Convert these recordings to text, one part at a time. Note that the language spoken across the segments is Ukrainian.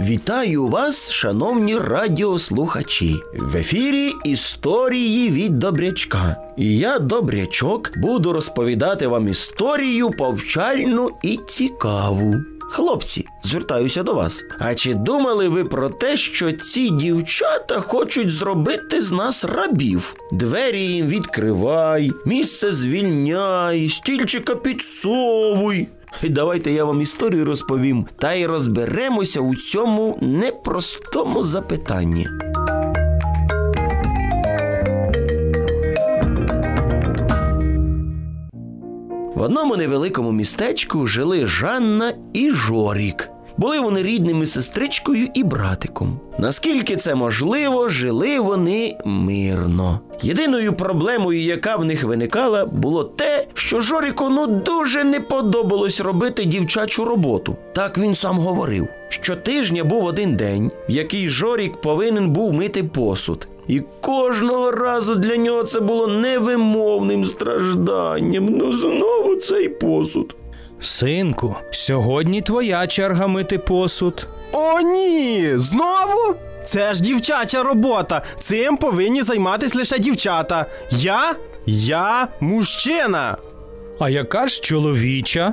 Вітаю вас, шановні радіослухачі. В ефірі історії від Добрячка. І я, Добрячок, буду розповідати вам історію повчальну і цікаву. Хлопці, звертаюся до вас. А чи думали ви про те, що ці дівчата хочуть зробити з нас рабів? Двері їм відкривай, місце звільняй, стільчика підсовуй. Давайте я вам історію розповім, та й розберемося у цьому непростому запитанні. В одному невеликому містечку жили Жанна і Жорік. Були вони рідними сестричкою і братиком. Наскільки це можливо, жили вони мирно. Єдиною проблемою, яка в них виникала, було те, що Жоріку ну дуже не подобалось робити дівчачу роботу. Так він сам говорив. Щотижня був один день, в який Жорік повинен був мити посуд. І кожного разу для нього це було невимовним стражданням. Ну знову цей посуд. Синку, сьогодні твоя черга мити посуд. О, ні! Знову? Це ж дівчача робота. Цим повинні займатись лише дівчата. Я? Я мужчина. А яка ж чоловіча?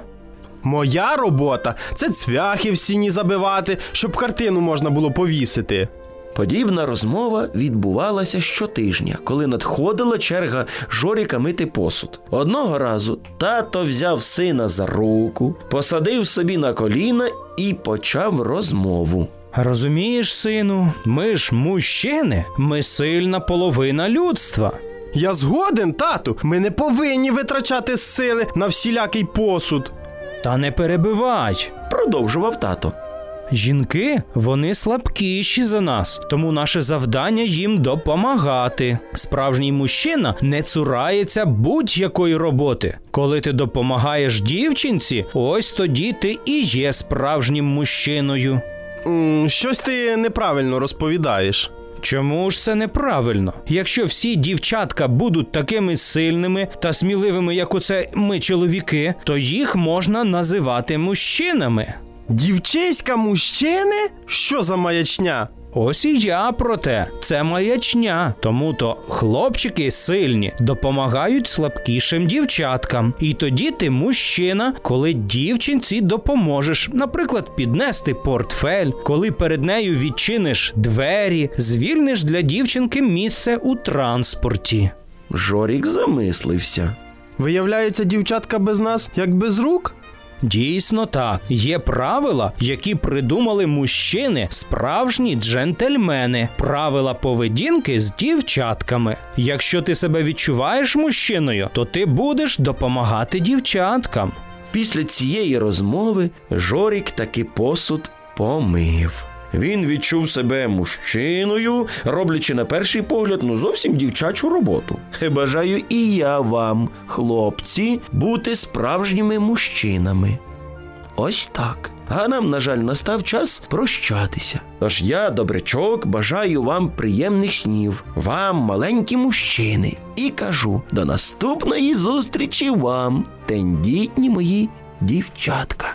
Моя робота це цвяхи в стіні забивати, щоб картину можна було повісити. Подібна розмова відбувалася щотижня, коли надходила черга Жоріка мити посуд. Одного разу тато взяв сина за руку, посадив собі на коліна і почав розмову. Розумієш, сину, ми ж мужчини, ми сильна половина людства. Я згоден, тату. Ми не повинні витрачати сили на всілякий посуд. Та не перебивай. Продовжував тато. Жінки, вони слабкіші за нас, тому наше завдання їм допомагати. Справжній мужчина не цурається будь-якої роботи. Коли ти допомагаєш дівчинці, ось тоді ти і є справжнім мужчиною. М, щось ти неправильно розповідаєш. Чому ж це неправильно? Якщо всі дівчатка будуть такими сильними та сміливими, як оце ми чоловіки, то їх можна називати мужчинами. Дівчиська мужчини? Що за маячня? Ось і я про те, це маячня. Тому то хлопчики сильні допомагають слабкішим дівчаткам. І тоді ти мужчина, коли дівчинці допоможеш, наприклад, піднести портфель, коли перед нею відчиниш двері, звільниш для дівчинки місце у транспорті. Жорік замислився. Виявляється, дівчатка без нас як без рук? Дійсно так, є правила, які придумали мужчини, справжні джентльмени, правила поведінки з дівчатками. Якщо ти себе відчуваєш мужчиною, то ти будеш допомагати дівчаткам. Після цієї розмови Жорік таки посуд помив. Він відчув себе мужчиною, роблячи на перший погляд ну зовсім дівчачу роботу. Бажаю і я вам, хлопці, бути справжніми мужчинами. Ось так. А нам, на жаль, настав час прощатися. Тож я, добрячок, бажаю вам приємних снів, вам, маленькі мужчини, і кажу до наступної зустрічі вам, тендітні мої дівчатка.